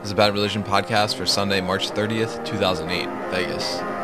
This is a Bad Religion podcast for Sunday, March 30th, 2008, Vegas.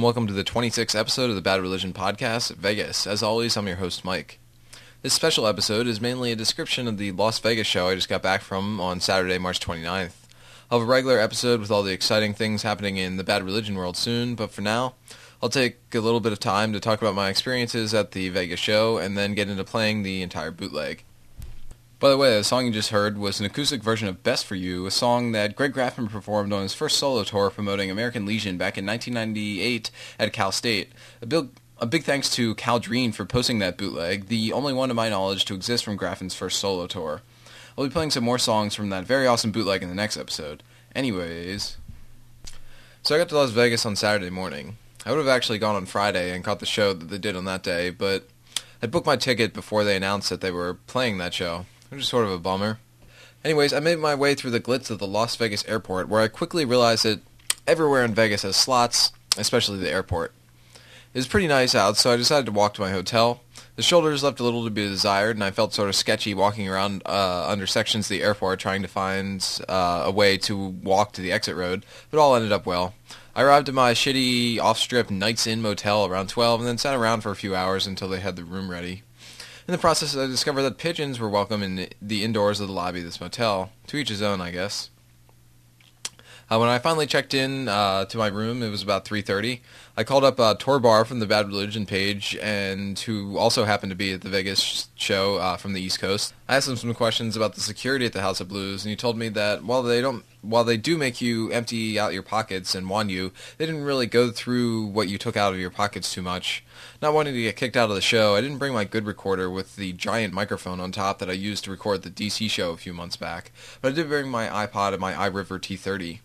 And welcome to the 26th episode of the Bad Religion podcast, Vegas. As always, I'm your host, Mike. This special episode is mainly a description of the Las Vegas show I just got back from on Saturday, March 29th. I'll have a regular episode with all the exciting things happening in the Bad Religion world soon, but for now, I'll take a little bit of time to talk about my experiences at the Vegas show and then get into playing the entire bootleg. By the way, the song you just heard was an acoustic version of Best for You, a song that Greg Graffin performed on his first solo tour promoting American Legion back in 1998 at Cal State. A big, a big thanks to Cal Dreen for posting that bootleg, the only one to my knowledge to exist from Graffin's first solo tour. I'll be playing some more songs from that very awesome bootleg in the next episode. Anyways, so I got to Las Vegas on Saturday morning. I would have actually gone on Friday and caught the show that they did on that day, but I booked my ticket before they announced that they were playing that show is sort of a bummer. Anyways, I made my way through the glitz of the Las Vegas airport, where I quickly realized that everywhere in Vegas has slots, especially the airport. It was pretty nice out, so I decided to walk to my hotel. The shoulders left a little to be desired, and I felt sort of sketchy walking around uh, under sections of the airport trying to find uh, a way to walk to the exit road, but all ended up well. I arrived at my shitty off-strip Knights Inn motel around 12 and then sat around for a few hours until they had the room ready. In the process, I discovered that pigeons were welcome in the indoors of the lobby of this motel. To each his own, I guess. Uh, when I finally checked in uh, to my room, it was about 3.30. I called up uh, Torbar from the Bad Religion page, and who also happened to be at the Vegas show uh, from the East Coast. I asked him some questions about the security at the House of Blues, and he told me that while they don't, while they do make you empty out your pockets and want you, they didn't really go through what you took out of your pockets too much. Not wanting to get kicked out of the show, I didn't bring my good recorder with the giant microphone on top that I used to record the DC show a few months back, but I did bring my iPod and my iRiver T30.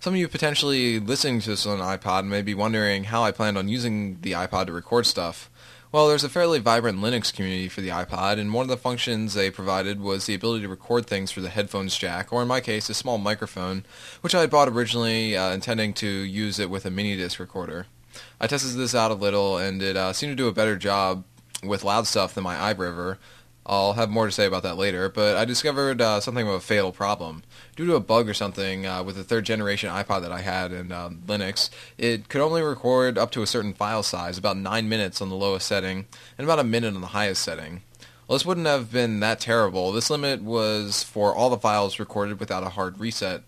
Some of you potentially listening to this on iPod may be wondering how I planned on using the iPod to record stuff. Well, there's a fairly vibrant Linux community for the iPod, and one of the functions they provided was the ability to record things through the headphones jack, or in my case, a small microphone, which I had bought originally uh, intending to use it with a mini disc recorder. I tested this out a little, and it uh, seemed to do a better job with loud stuff than my iRiver, I'll have more to say about that later, but I discovered uh, something of a fatal problem. Due to a bug or something uh, with the third generation iPod that I had in uh, Linux, it could only record up to a certain file size, about 9 minutes on the lowest setting, and about a minute on the highest setting. Well, this wouldn't have been that terrible. This limit was for all the files recorded without a hard reset.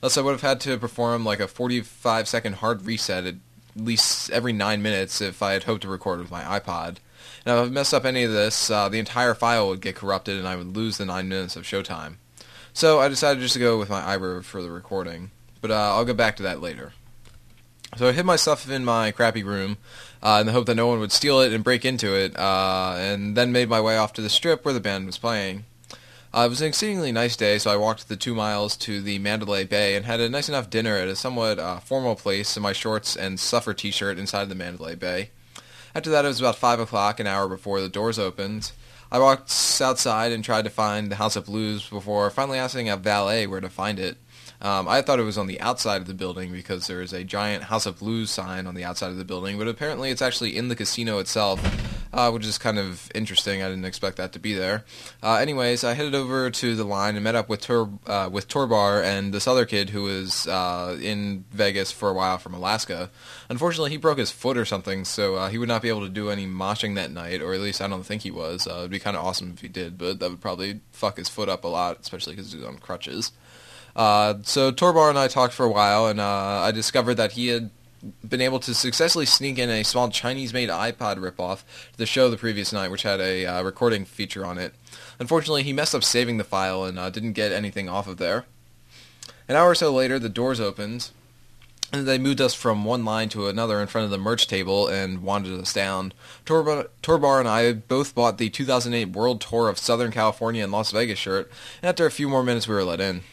Thus, I would have had to perform like a 45 second hard reset at least every 9 minutes if I had hoped to record with my iPod. Now, if I messed up any of this, uh, the entire file would get corrupted and I would lose the 9 minutes of showtime. So I decided just to go with my iRiver for the recording, but uh, I'll get back to that later. So I hid my stuff in my crappy room uh, in the hope that no one would steal it and break into it, uh, and then made my way off to the strip where the band was playing. Uh, it was an exceedingly nice day, so I walked the two miles to the Mandalay Bay and had a nice enough dinner at a somewhat uh, formal place in my shorts and suffer t-shirt inside the Mandalay Bay. After that, it was about 5 o'clock, an hour before the doors opened. I walked outside and tried to find the House of Blues before finally asking a valet where to find it. Um, I thought it was on the outside of the building because there is a giant House of Blues sign on the outside of the building, but apparently it's actually in the casino itself, uh, which is kind of interesting. I didn't expect that to be there. Uh, anyways, I headed over to the line and met up with Tur- uh, with Torbar and this other kid who was uh, in Vegas for a while from Alaska. Unfortunately, he broke his foot or something, so uh, he would not be able to do any moshing that night, or at least I don't think he was. Uh, it'd be kind of awesome if he did, but that would probably fuck his foot up a lot, especially because he's on crutches. Uh, so Torbar and I talked for a while, and uh, I discovered that he had been able to successfully sneak in a small Chinese-made iPod ripoff to the show the previous night, which had a uh, recording feature on it. Unfortunately, he messed up saving the file and uh, didn't get anything off of there. An hour or so later, the doors opened, and they moved us from one line to another in front of the merch table and wandered us down. Torbar, Torbar and I both bought the 2008 World Tour of Southern California and Las Vegas shirt, and after a few more minutes we were let in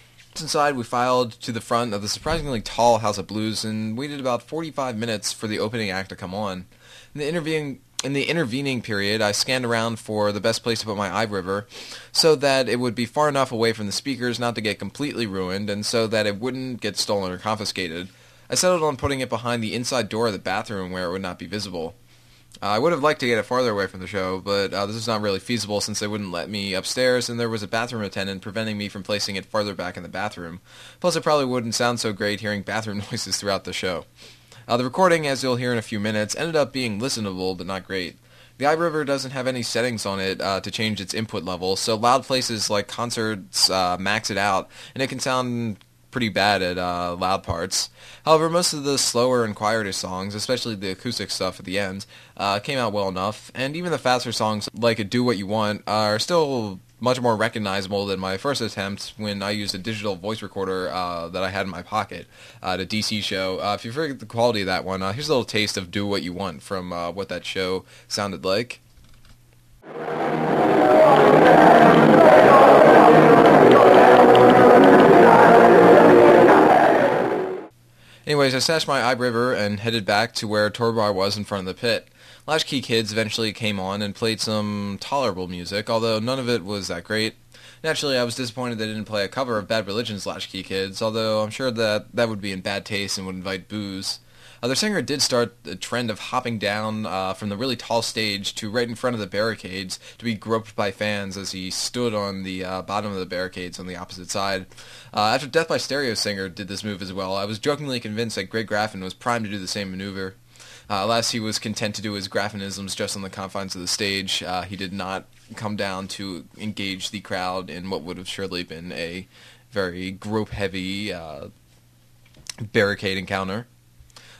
inside, we filed to the front of the surprisingly tall House of Blues and waited about 45 minutes for the opening act to come on. In the intervening in the intervening period, I scanned around for the best place to put my iRiver so that it would be far enough away from the speakers not to get completely ruined and so that it wouldn't get stolen or confiscated. I settled on putting it behind the inside door of the bathroom where it would not be visible. Uh, I would have liked to get it farther away from the show, but uh, this is not really feasible since they wouldn't let me upstairs, and there was a bathroom attendant preventing me from placing it farther back in the bathroom. Plus, it probably wouldn't sound so great hearing bathroom noises throughout the show. Uh, the recording, as you'll hear in a few minutes, ended up being listenable, but not great. The iRiver doesn't have any settings on it uh, to change its input level, so loud places like concerts uh, max it out, and it can sound pretty bad at uh, loud parts. However, most of the slower and quieter songs, especially the acoustic stuff at the end, uh, came out well enough, and even the faster songs like Do What You Want are still much more recognizable than my first attempt when I used a digital voice recorder uh, that I had in my pocket at a DC show. Uh, if you forget the quality of that one, uh, here's a little taste of Do What You Want from uh, what that show sounded like. Anyways, I stashed my iRiver and headed back to where Torbar was in front of the pit. Latchkey Kids eventually came on and played some tolerable music, although none of it was that great. Naturally, I was disappointed they didn't play a cover of Bad Religion's Latchkey Kids, although I'm sure that that would be in bad taste and would invite boos. Uh, their singer did start the trend of hopping down uh, from the really tall stage to right in front of the barricades to be groped by fans as he stood on the uh, bottom of the barricades on the opposite side. Uh, after Death by Stereo singer did this move as well, I was jokingly convinced that Greg Graffin was primed to do the same maneuver. Uh, alas, he was content to do his Graffinisms just on the confines of the stage. Uh, he did not come down to engage the crowd in what would have surely been a very grope-heavy barricade encounter.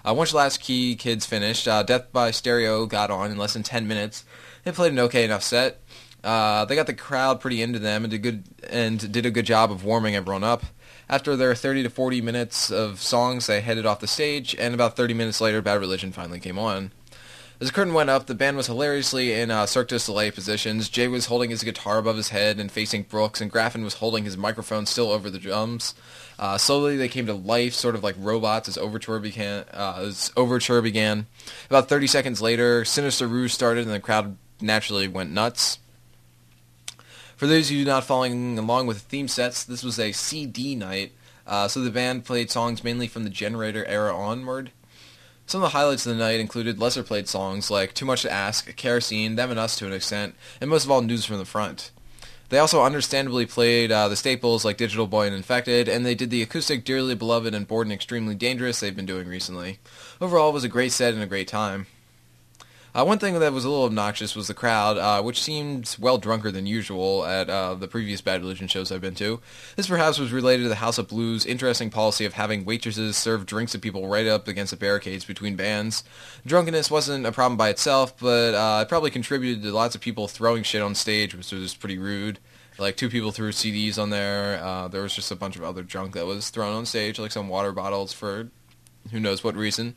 Uh, once key Kids finished, uh, Death by Stereo got on in less than 10 minutes. They played an okay enough set. Uh, they got the crowd pretty into them and did good and did a good job of warming everyone up. After their 30 to 40 minutes of songs, they headed off the stage, and about 30 minutes later, Bad Religion finally came on. As the curtain went up, the band was hilariously in uh, Cirque du Soleil positions. Jay was holding his guitar above his head and facing Brooks, and Graffin was holding his microphone still over the drums. Uh, slowly, they came to life, sort of like robots, as overture began. Uh, as overture began. About 30 seconds later, Sinister Rouge started, and the crowd naturally went nuts. For those of you not following along with the theme sets, this was a CD night, uh, so the band played songs mainly from the Generator era onward. Some of the highlights of the night included lesser played songs like Too Much to Ask, Kerosene, Them and Us to an extent, and most of all News from the Front. They also understandably played uh, the staples like Digital Boy and Infected, and they did the acoustic Dearly Beloved and Bored and Extremely Dangerous they've been doing recently. Overall, it was a great set and a great time. Uh, one thing that was a little obnoxious was the crowd, uh, which seemed well drunker than usual at uh, the previous Bad Religion shows I've been to. This perhaps was related to the House of Blues' interesting policy of having waitresses serve drinks to people right up against the barricades between bands. Drunkenness wasn't a problem by itself, but uh, it probably contributed to lots of people throwing shit on stage, which was pretty rude. Like two people threw CDs on there. Uh, there was just a bunch of other junk that was thrown on stage, like some water bottles for who knows what reason.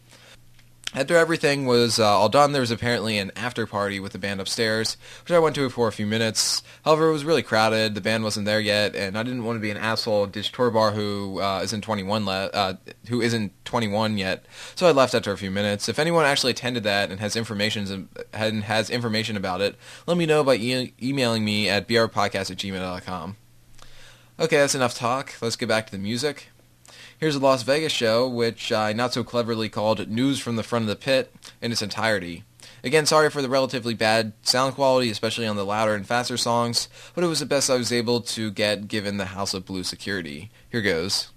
After everything was uh, all done, there was apparently an after party with the band upstairs, which I went to for a few minutes. However, it was really crowded. The band wasn't there yet, and I didn't want to be an asshole ditch Torbar who uh, isn't 21 le- uh, who isn't 21 yet. So I left after a few minutes. If anyone actually attended that and has information and has information about it, let me know by e- emailing me at brpodcast at gmail.com. Okay, that's enough talk. Let's get back to the music. Here's a Las Vegas show, which I not so cleverly called News from the Front of the Pit in its entirety. Again, sorry for the relatively bad sound quality, especially on the louder and faster songs, but it was the best I was able to get given the House of Blue security. Here goes.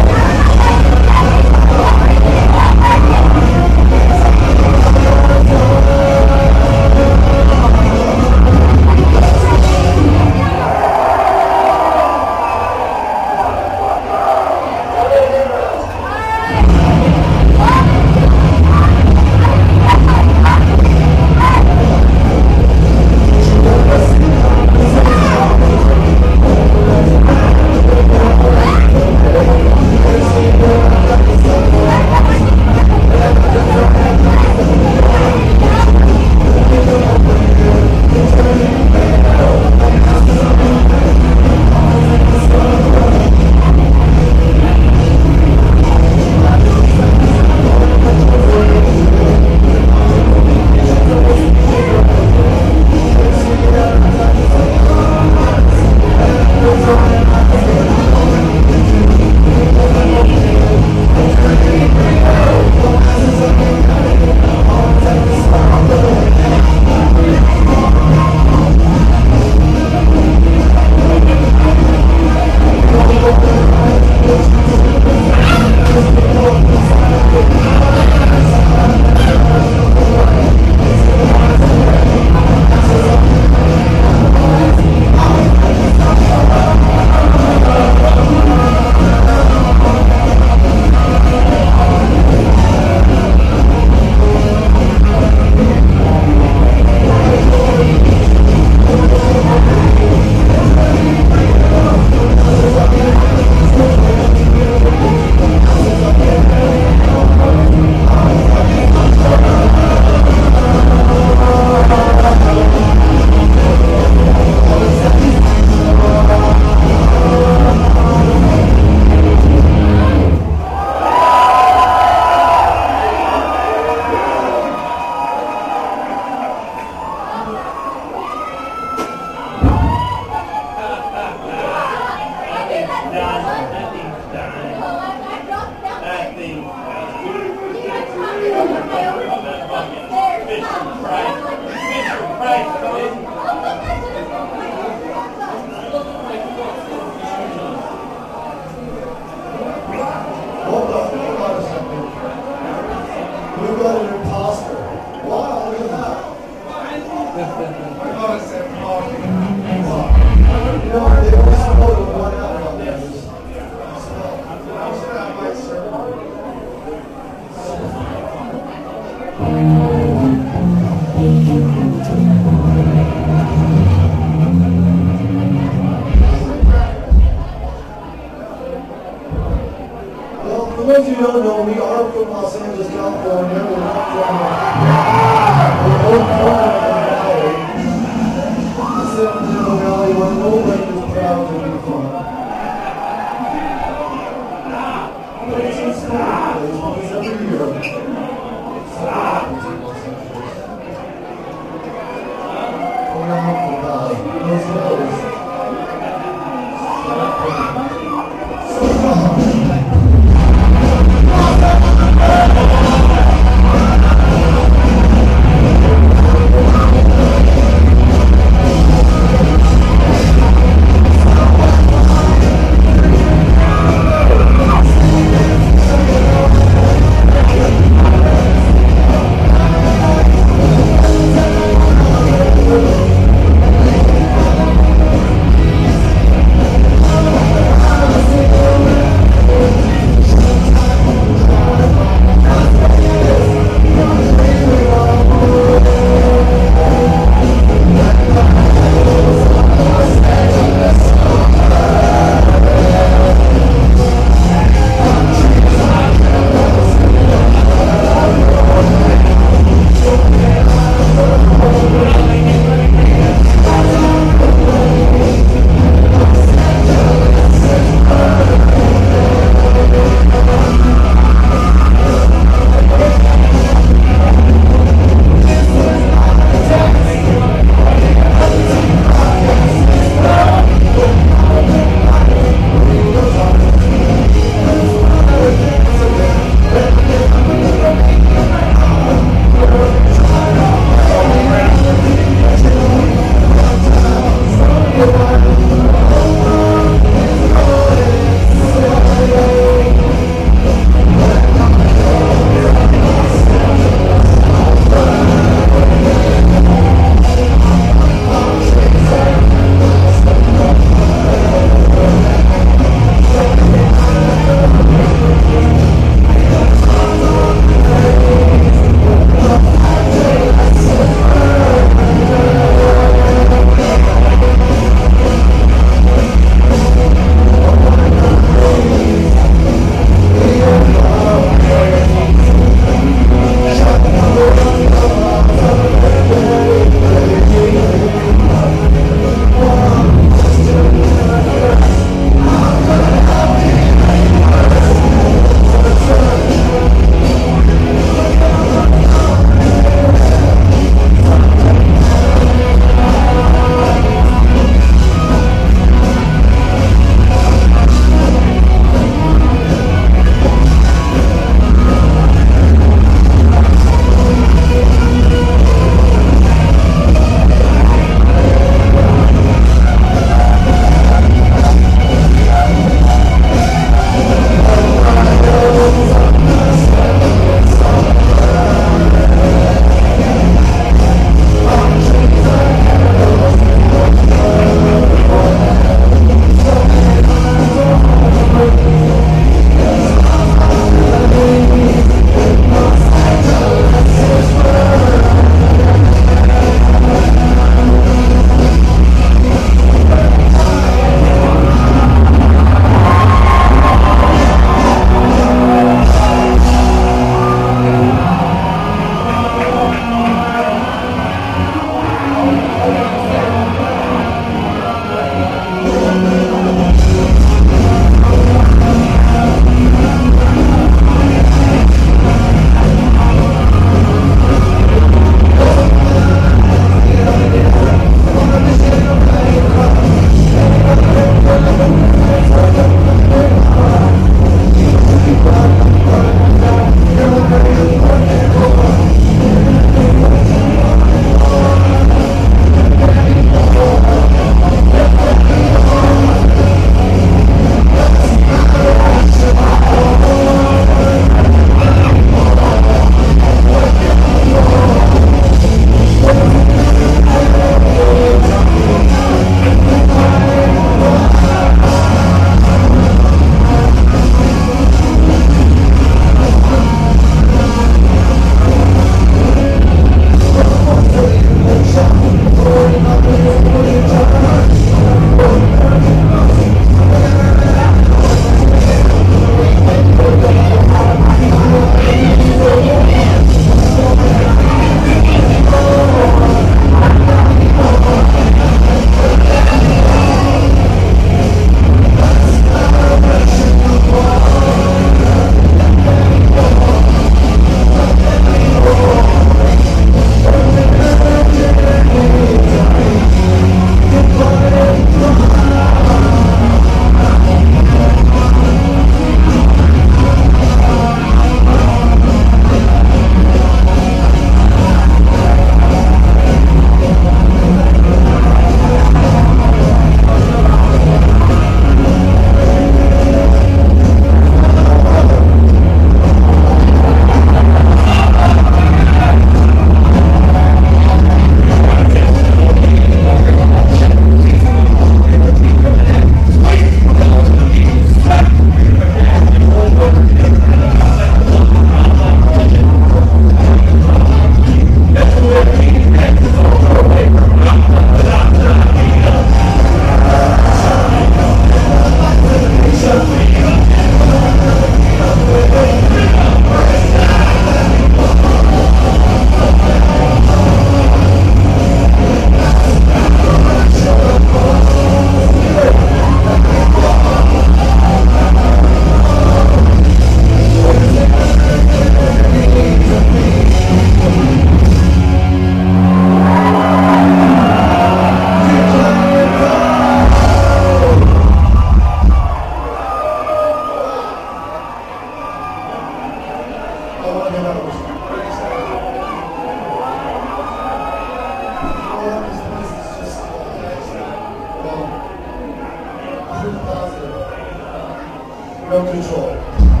No control.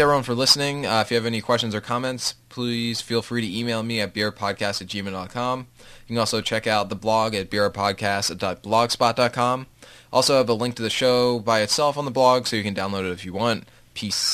Everyone for listening. Uh, if you have any questions or comments, please feel free to email me at beerpodcast at gmail.com. You can also check out the blog at beerpodcast.blogspot.com. Also have a link to the show by itself on the blog, so you can download it if you want. Peace.